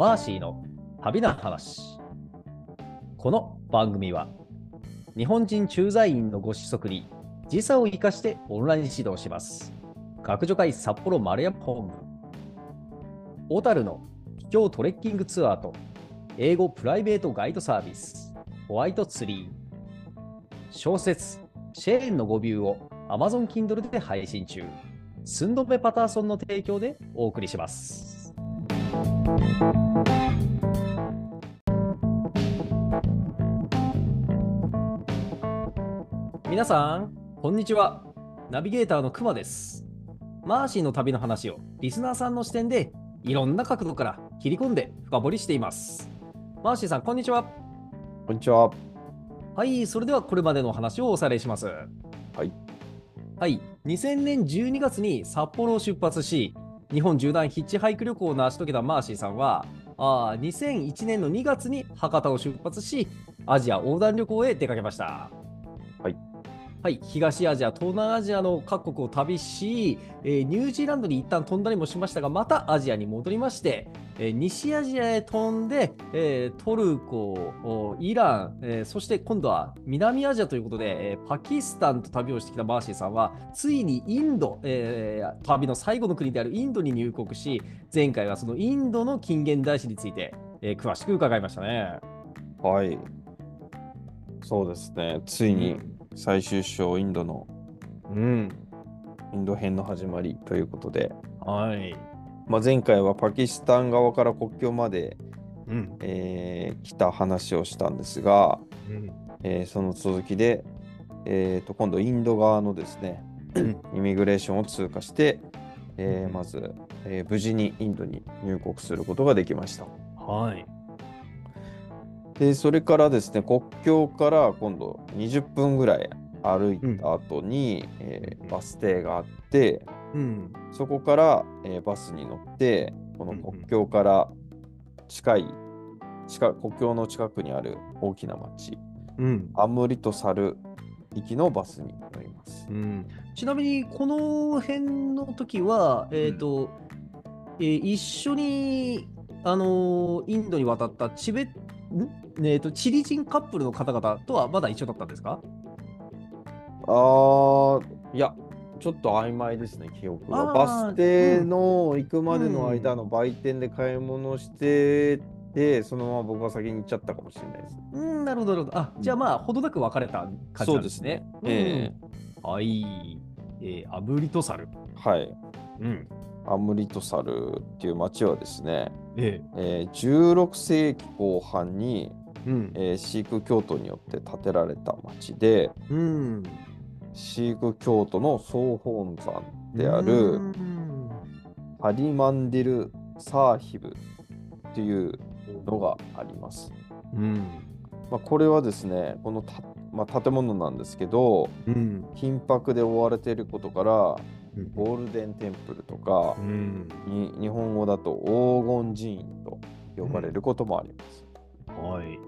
マーシーの旅の話。この番組は日本人駐在員のご子息に時差を生かしてオンライン指導します。学助会札幌丸山本部。小樽の秘境トレッキングツアーと英語プライベートガイドサービスホワイトツリー。小説シェーンの語ビューを Amazon Kindle で配信中。スンドメパターソンの提供でお送りします。皆さん、こんにちは。ナビゲーターのくまです。マーシーの旅の話をリスナーさんの視点でいろんな角度から切り込んで深掘りしています。マーシーさん、こんにちは。こんにちは。はい、それではこれまでのお話をおさらいします。はい。はい、2000年12月に札幌を出発し、日本縦断ヒッチハイク旅行を成し遂げたマーシーさんは、あ2001年の2月に博多を出発し、アジア横断旅行へ出かけました。はい。はい、東アジア、東南アジアの各国を旅し、えーニュージーランドに一旦飛んだりもしましたが、またアジアに戻りまして、えー西アジアへ飛んで、えートルコ、おイラン、えーそして今度は南アジアということで、えーパキスタンと旅をしてきたマーシーさんは、ついにインド、えー旅の最後の国であるインドに入国し、前回はそのインドの近現代史について、えー詳しく伺いましたね。はい。そうですね。ついに最終章インドのうん。インド編の始まりということで、はい。まあ、前回はパキスタン側から国境まで、うん。えー来た話をしたんですが、うん。えーその続きで、えーと今度インド側のですね、イミグレーションを通過して、えーうんまず、えー無事にインドに入国することができました。はい。で、それからですね、国境から今度20分ぐらい歩いた後に、えーバス停があって、うん。そこから、えーバスに乗って、この国境から近い、近国境の近くにある大きな町、うん。アムリトサル行きのバスに乗ります。うん、ちなみに、この辺の時は、えっ、と、えー一緒に、あのーインドに渡ったチベ、ん？えーと、チリ人カップルの方々とはまだ一緒だったんですか？あー、いや、ちょっと曖昧ですね、記憶が。バス停の行くまでの間の売店で買い物してて、そのまま僕は先に行っちゃったかもしれないです。うん、なるほど、なるほど。あ、じゃあまあ、ほどなく別れた感じなんですね。えうんはい。えーアブリトサル。ーはい。うん。アムリトサルっていう町はですね、ええー16世紀後半に、えうん。えーシーク教徒によって建てられた町で、うん。シーク教徒の総本山であうるんハリマンディル・サーヒブっていうのがあります。うん。まあ、これはですね、このた、まあ、建物なんですけど、うん。金箔で覆われていることから、ゴールデンテンプルとかう、ん。に日本語だと黄金寺院と呼ばれることもあります。はい。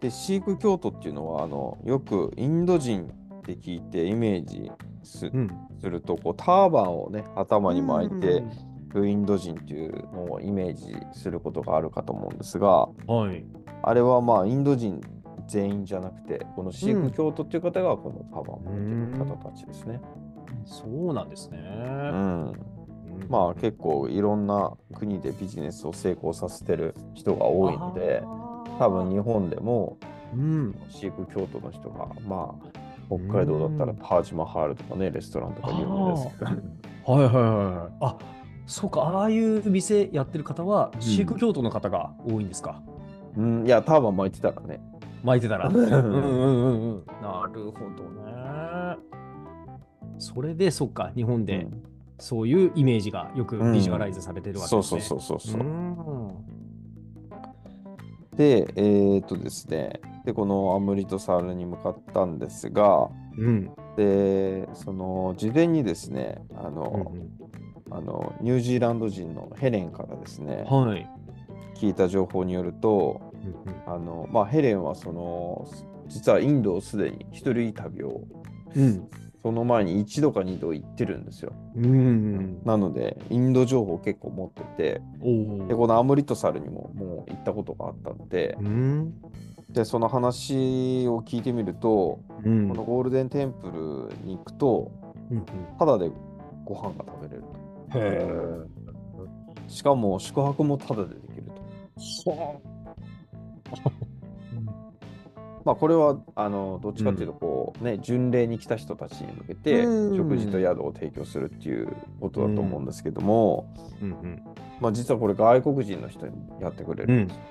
で、シーク教徒っていうのは、あのよくインド人って聞いてイメージす,、るとこう、ターバンをね、頭に巻いてインド人っていうのをイメージすることがあるかと思うんですが、はい。あれはまあインド人全員じゃなくて、このシーク教徒っていう方がこのターバンを巻いてる方たちですね。そうなんですね。うん。まあ結構いろんな国でビジネスを成功させてる人が多いので、多分日本でもうん。シーク教徒の人が、まあ北海道だったらタージマハールとかね、レストランとか有名ですけど。はいはいはいはい。あそうか、ああいう店やってる方は、んシーク教徒の方が多いんですか？うん、いや、ターバン巻いてたらね。巻いてたら。ううんんうんうんうん。なるほどね。それで、そっか、日本でうんそういうイメージがよくうんビジュアライズされてるわけそうですね。そうそうそうそう。うんで、えーっとですね、で、このアムリトサールに向かったんですが、うん。で、その事前にですね、あうんの、あのニュージーランド人のヘレンからですね、うんはい。聞いた情報によると、あのまあ、ヘレンはその実はインドをすでに一人旅をうん。その前に一度か二度行ってるんですよ。うん。なので、インド情報結構持ってて、おで、このアムリットサルにももう行ったことがあったので、うん。で、その話を聞いてみると、うん。このゴールデンテンプルに行くと、うんただでご飯が食べれると。へしかも宿泊もタダでできると。まあこれはあのどっちかっていうとこう、ね巡礼に来た人たちに向けてうん食事と宿を提供するっていうことだと思うんですけども。まあ実はこれ外国人の人にもやってくれるんですよ。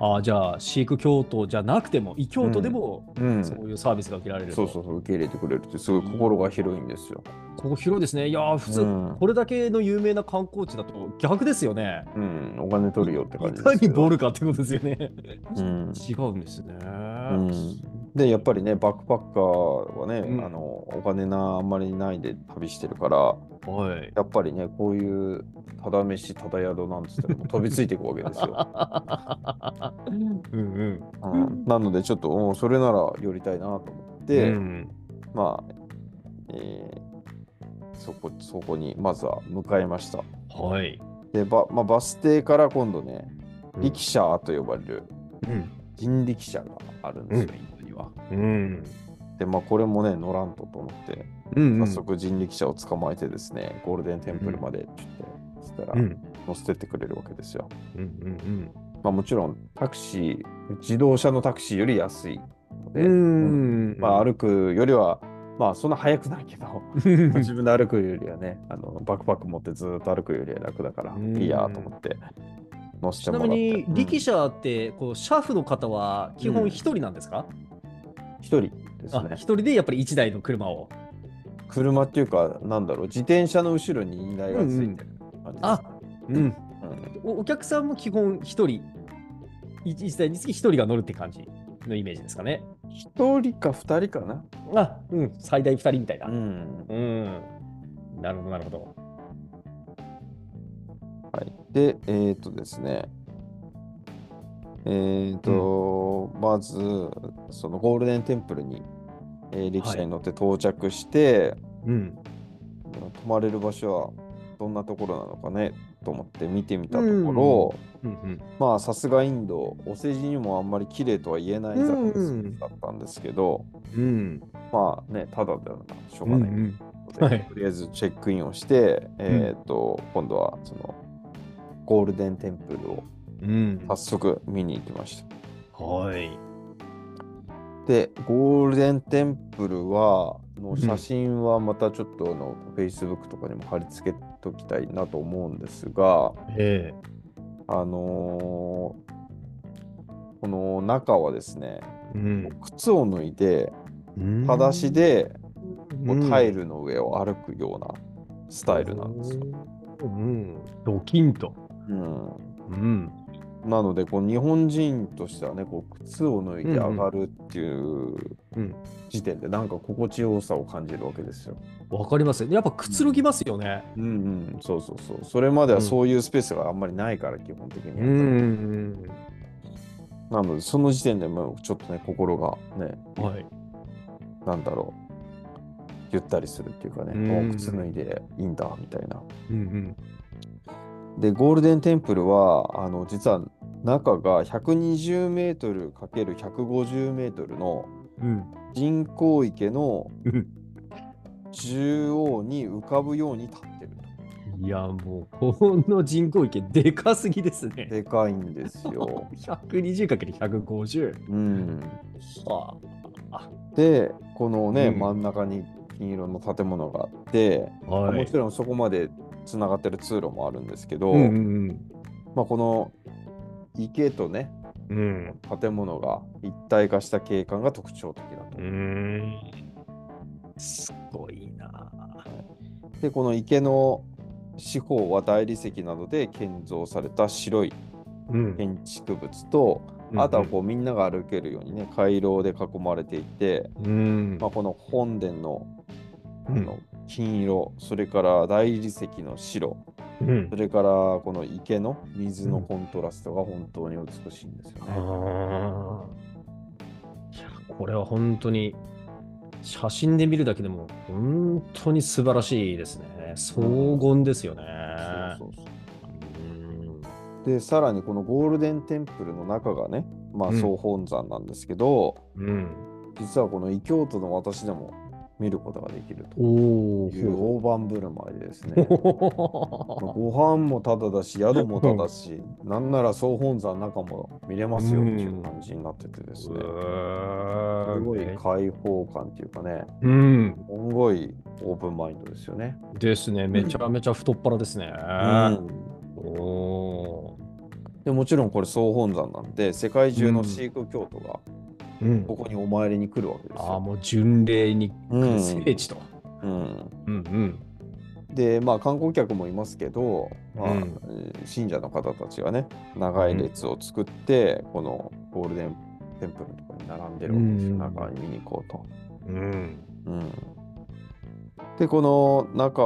ああ、じゃあ、シーク教徒じゃなくても、異教徒でも、うんそういうサービスが受けられると。そうそうそう受け入れてくれるってすごい心が広いんですよ。ここ広いですね。いやー、普通、うんこれだけの有名な観光地だと逆ですよね。うん、お金取るよって感じいかに。ボールかってことですよね。うん 違うんですね。うん、でやっぱりねバックパッカーはね、うんあのお金なあんまりないで旅してるからはい。やっぱりねこういうただ飯ただ宿なんつっても飛びついていくわけですよ。うんうん。うんなのでちょっとうんそれなら寄りたいなと思って、うんまあ、えーそこそこにまずは向かいました。はい。でば、まあ、バス停から今度ねうん力車と呼ばれるうん。人力車があるんですよ、インうん。でまあこれもね乗らんとと思って。うん。早速人力車を捕まえてですね、ゴールデンテンプルまでって言って、そしたらうん。乗せてってくれるわけですよ。うんうんまあもちろんタクシー、自動車のタクシーより安いので、うん。まあ歩くよりは、まあそんな速くないけど、自分で歩くよりはね、あのバックパック持ってずーっと歩くよりは楽だから、うんいいやと思って乗せちなてもらって。みに、力うん車って、こう、シャフの方は基本一人なんですか、一人ですあ、ね一。人でやっぱり一台の車を。車っていうか、なんだろう、自転車の後ろに荷台がついてる感じですあうん。うんおお客さんも基本一人、一一台につき一人が乗るって感じのイメージですかね。一人か二人かな。あ、うん、最大二人みたいな。うんうん。なるほど、なるほど。はい、で、えっ、とですね、えっ、と、まず、そのゴールデンテンプルに、えー、力車に乗って到着して、うん。泊まれる場所はどんなところなのかねと思って見てみたところ、うんうん。まあさすがインド、お世辞にもあんまり綺麗とは言えない雑貨だったんですけど、うん。まあね、ただだよな、しょうがない。うんうん。ではいとりあえずチェックインをして、えっ、と、今度はそのゴールデンテンプルをうん。早速見に行きました。はい。で、ゴールデンテンプルは、の写真はまたちょっとあの、Facebook とかにも貼り付けときたいなと思うんですが、えあのーこの中はですね、え。うん。靴を脱いで、裸足でこうタイルルの上を歩くようなスタイルなんですよ。。うん。ドキンと。うんうん。なのでこう日本人としてはねこう靴を脱いで上がるっていううん。時点でなんか心地よさを感じるわけですよ。わかりますやっぱくつろぎますよね。うんうんそうそうそうそれまではそういうスペースがあんまりないから基本的に、ん。なのでその時点でもうちょっとね心がねはい。なんだろうゆったりするっていうかね、うんもう靴脱いでいいんだみたいな。うんでゴールデンテンプルはあの実は中が120メートル ×150 メートルのうん。人工池のうん。中央に浮かぶように立ってるいや、もう、この人工池、でかすぎですと。ね。でかいんですよ。120×150。うん、はあ。でこのね、うん真ん中に金色の建物があって、はい。もちろんそこまでつながってる通路もあるんですけど、うんうんまあ、この池とねうん。建物が一体化した景観が特徴的だと。うん。すごいな。でこの池の四方は大理石などで建造された白いうん建築物と、あとはこうみんなが歩けるようにね回廊で囲まれていて、うん。まあ、この本殿のあうんの金色、それから大理石の白うんそれからこの池の水のコントラストが本当に美しいんですよね。いやこれは本当に写真で見るだけでも本当に素晴らしいですね。荘厳ですよね。そうそうそううんでさらにこのゴールデンテンプルの中がね、まあ、うん総本山なんですけど、うん。実はこの異教徒の私でも見ることができると。おいう大盤振る舞いでですね。ご飯もタダだし宿もタダだしなんなら総本山中も見れますよっていう感じになっててですね、すごい開放感っていうかね。うん。すごいオープンマインドですよね。ですね。めちゃめちゃ太っ腹ですね。うん。おでもちろんこれ総本山なんで世界中のシーク教徒がーうんここにお参りに来るわけですああ、よ。もう巡礼に聖地と。うんうんうん。でまあ観光客もいますけど、まあうんえー信者の方たちがね長い列を作って、このゴールデンテンプルのところに並んでるわけですよ、うん中に見に行こうと。うん。うん、でこの中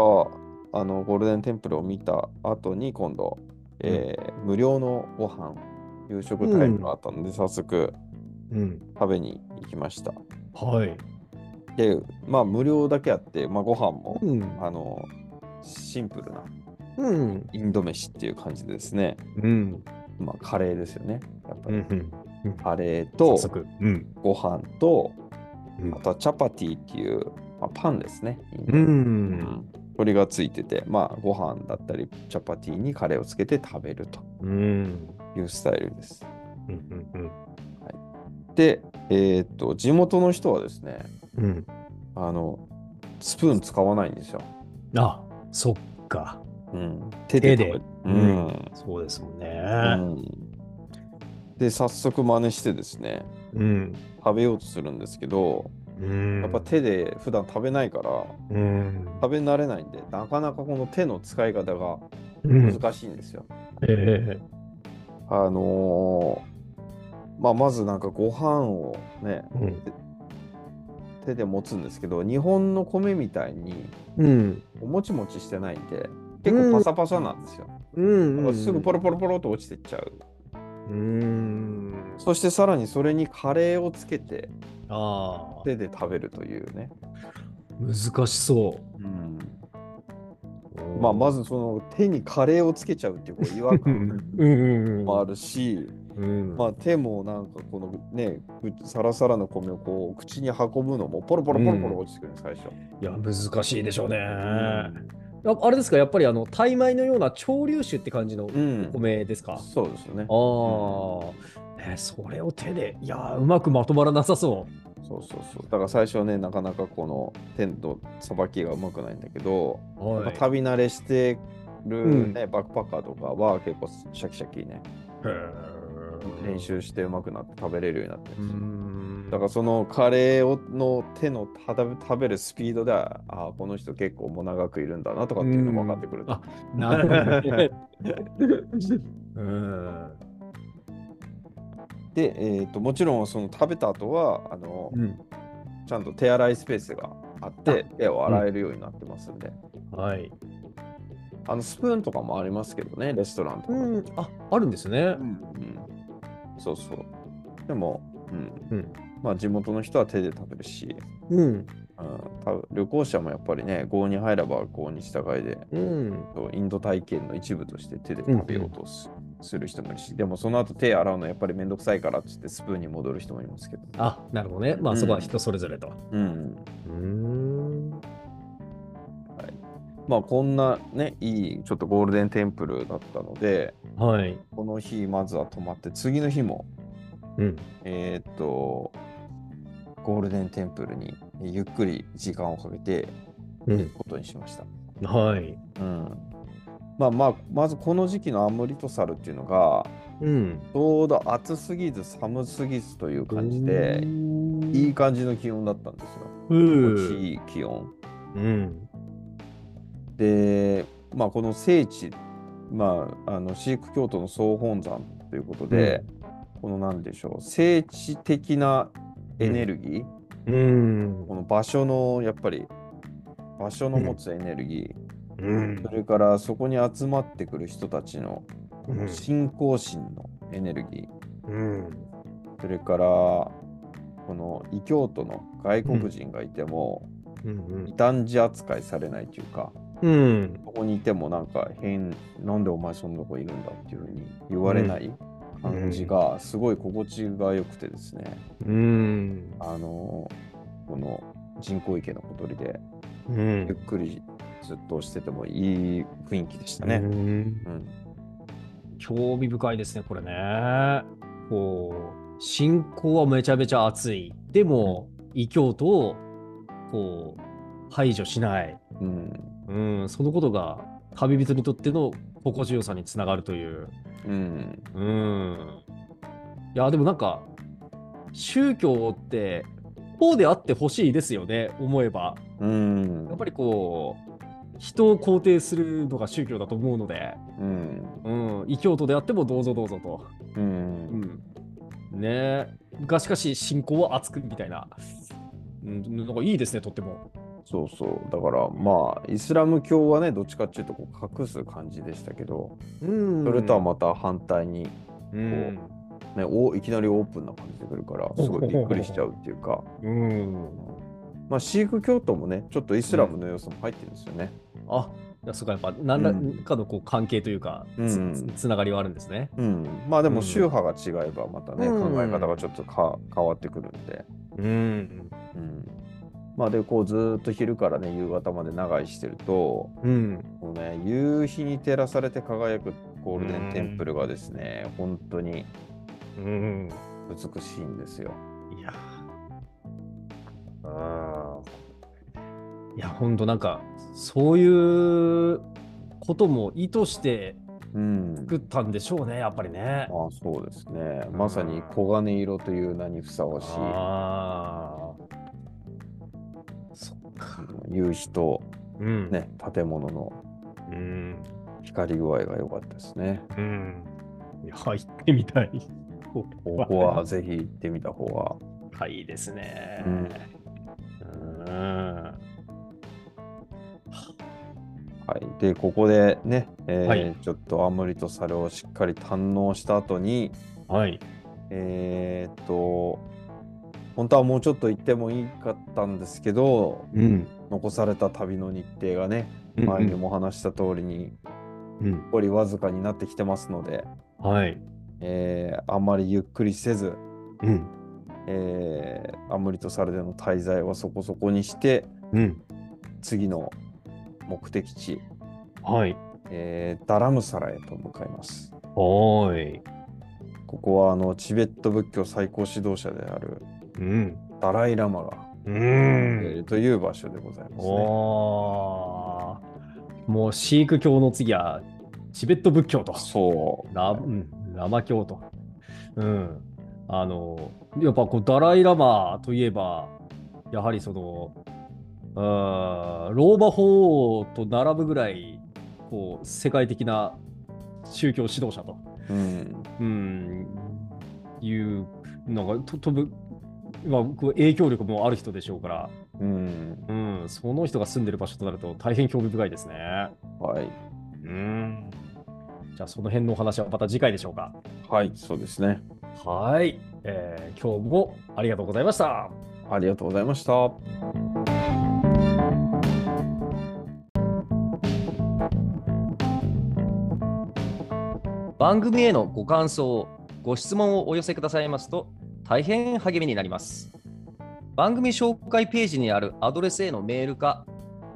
あのゴールデンテンプルを見た後に今度、えー無料のご飯夕食タイムがあったので、早速うん。食べに行きました。はい。でまあ無料だけあって、まあ、ご飯も、うん。あのシンプルなうん。インド飯っていう感じでですね、うん。まあ、カレーですよね。やっぱり、うん。カレーと。うん。ご飯と、うんあとはチャパティっていう、まあ、パンですね。う。うんこれがついてて、まあ、ご飯だったり、チャパティにカレーをつけて食べるとうん。いうスタイルです。うん。うん。で、えーっと、地元の人はですね、うん。あの、スプーン使わないんですよ。あ、そっか。うん、手で食べる。ううんん。そうですもんね。うんで、早速真似してですね、うん。食べようとするんですけど、うん。やっぱ手で普段食べないから、うん。食べ慣れないんで、なかなかこの手の使い方がうん。難しいんですよ。ええ。あのーまあ、まずなんかご飯をね、うん。手で持つんですけど、日本の米みたいにうん。もちもちしてないんで、結構パサパサなんですよ。うん。すぐポロポロポロと落ちてっちゃう。うん。そしてさらにそれにカレーをつけて。手で食べるというね。難しそうんう。まあ、まずその手にカレーをつけちゃうっていう違和う感。もあるし、うん。まあ、手もなんかこのね、くサラサラの米をこう口に運ぶのもポロポロポロポロ落ちてくる、最初。いや、難しいでしょうね。ああれですか、やっぱりあの、タイ米のような潮流酒って感じのうんお米ですか、そうですよね。ああ、ね、それを手で、いやー、うまくまとまらなさそそうそうそう。だから最初はね、なかなかこの手のさばきがうまくないんだけど、う。はい旅慣れしてる、ねバックパッカーとかは結構シャキシャキね、へー練習してうまくなって食べれるようになってるうんですだからそのカレーをの手の食べ食べるスピードでは、ああ、この人結構もう長くいるんだなとかっていうのも分かってくる。あなるほどね。うん。で、えーと、もちろんその食べた後はあの、うん。ちゃんと手洗いスペースがあって、手を洗えるようになってますんで、はい。あのスプーンとかもありますけどね、レストランとか。うん。あ、あるんですね。うんそうそう。でも、うんうんまあ、地元の人は手で食べるし、うん。うん、旅行者もやっぱりね、郷に入れば郷に従いで、うん。インド体験の一部として手で食べようとす,、する人もいるし、でもその後手洗うのやっぱりめんどくさいからっつってスプーンに戻る人もいますけど。あ、なるほどね。まあ、うんそこは人それぞれと。うん。うーん。まあこんなね、いいちょっとゴールデンテンプルだったので、はい。この日まずは泊まって、次の日も、うん。えーっと、ゴールデンテンプルにゆっくり時間をかけてうん。行くことにしました。はい。うん。まあまあ、まずこの時期のアムリトサルっていうのが、うん。ちょうど暑すぎず寒すぎずという感じで、いい感じの気温だったんですよ。うん。心地いい気温。うん。で、まあ、この聖地、まあ、あのシーク教徒の総本山ということで、このなんでしょう、聖地的なエネルギー、うん。この場所のやっぱり、場所の持つエネルギー、うん。そ。れからそこに集まってくる人たちのこの信仰心のエネルギー、うん。それから、この異教徒の外国人がいても、うん。異端児扱いされないというか、うん。ここにいてもなんか変、なんでお前そんなとこいるんだっていうふうに言われない感じがすごい心地が良くてですね、うん。あのこの人工池のほとりでうゆっん。くりずっとしててもいい雰囲気でしたね。うんうん興味深いですね、これね。こう、信仰はめちゃめちゃ熱い。でも、異教徒をこう排除しない。うんうん、そのことが旅人にとっての心地よさにつながるという。うんうん。いや、でもなんか、宗教って、こうであってほしいですよね、思えば。うんやっぱりこう、人を肯定するのが宗教だと思うので、うんうん、異教徒であってもどうぞどうぞと。ううんん。ねえ。がしかし、信仰は熱くみたいな。うん、なんかいいですね、とっても。そうそう。だからまあイスラム教はねどっちかっていうとこう隠す感じでしたけどうん。それとはまた反対に、うん。ね、おいきなりオープンな感じで来るからすごいびっくりしちゃうっていうか、うん。まあ、シーク教徒もねちょっとイスラムの要素も入ってるんですよね。あ、いやそうか、やっぱ何らうん。かのこう関係というか、つうん。つつながりはあるんですね。うん、まあでうん。も宗派が違えばまたね、うん。考え方がちょっとか変わってくるんで、うん。うん、まあでこうずーっと昼からね夕方まで長居してるとうん。このね夕日に照らされて輝くゴールデンテンプルがですね、本当にうん。美しいんですよ。いや。あいや、ほんとなんか、そういうことも意図してうん、作ったんでしょうね、やっぱりね。まあそうですね。まさに黄金色という名にふさわしいあ。夕日と、うん。ね、建物のうん。光具合が良かったですね。うん。いや、行ってみたい。こここはぜひ行ってみた方が。はいいですね。うんうん。はい、で、ここでね、えーはいちょっとアムリとサルをしっかり堪能した後に、はい。えーっと、本当はもうちょっと行ってもいいかったんですけど、うん。残された旅の日程がね、前にも話した通りに、うん。残りわずかになってきてますので、はい。えーあんまりゆっくりせず、うん。えーアムリとサルでの滞在はそこそこにして、うん。次の目的地、はい。えーダラムサラへと向かいます。い。ここはあのチベット仏教最高指導者であるうん。ダライ・ラマがういん。るという場所でございますね。もうシーク教の次はチベット仏教と。そう。ラ,、うん、ラマ教と。うん。あの、やっぱこうダライ・ラマといえば、やはりその、あーローマ法王と並ぶぐらい、こう、世界的な宗教指導者と、うん。うん、いう、なんか、と飛ぶ、まあ、こう影響力もある人でしょうから、うん。うん、その人が住んでる場所となると大変興味深いですね。はい。うん。じゃあ、その辺のお話はまた次回でしょうか。はい、そうですね。はい、えー今日もありがとうございました。ありがとうございました。番組へのご感想、ご質問をお寄せくださいますと大変励みになります。番組紹介ページにあるアドレスへのメールか、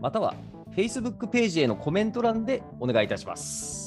または Facebook ページへのコメント欄でお願いいたします。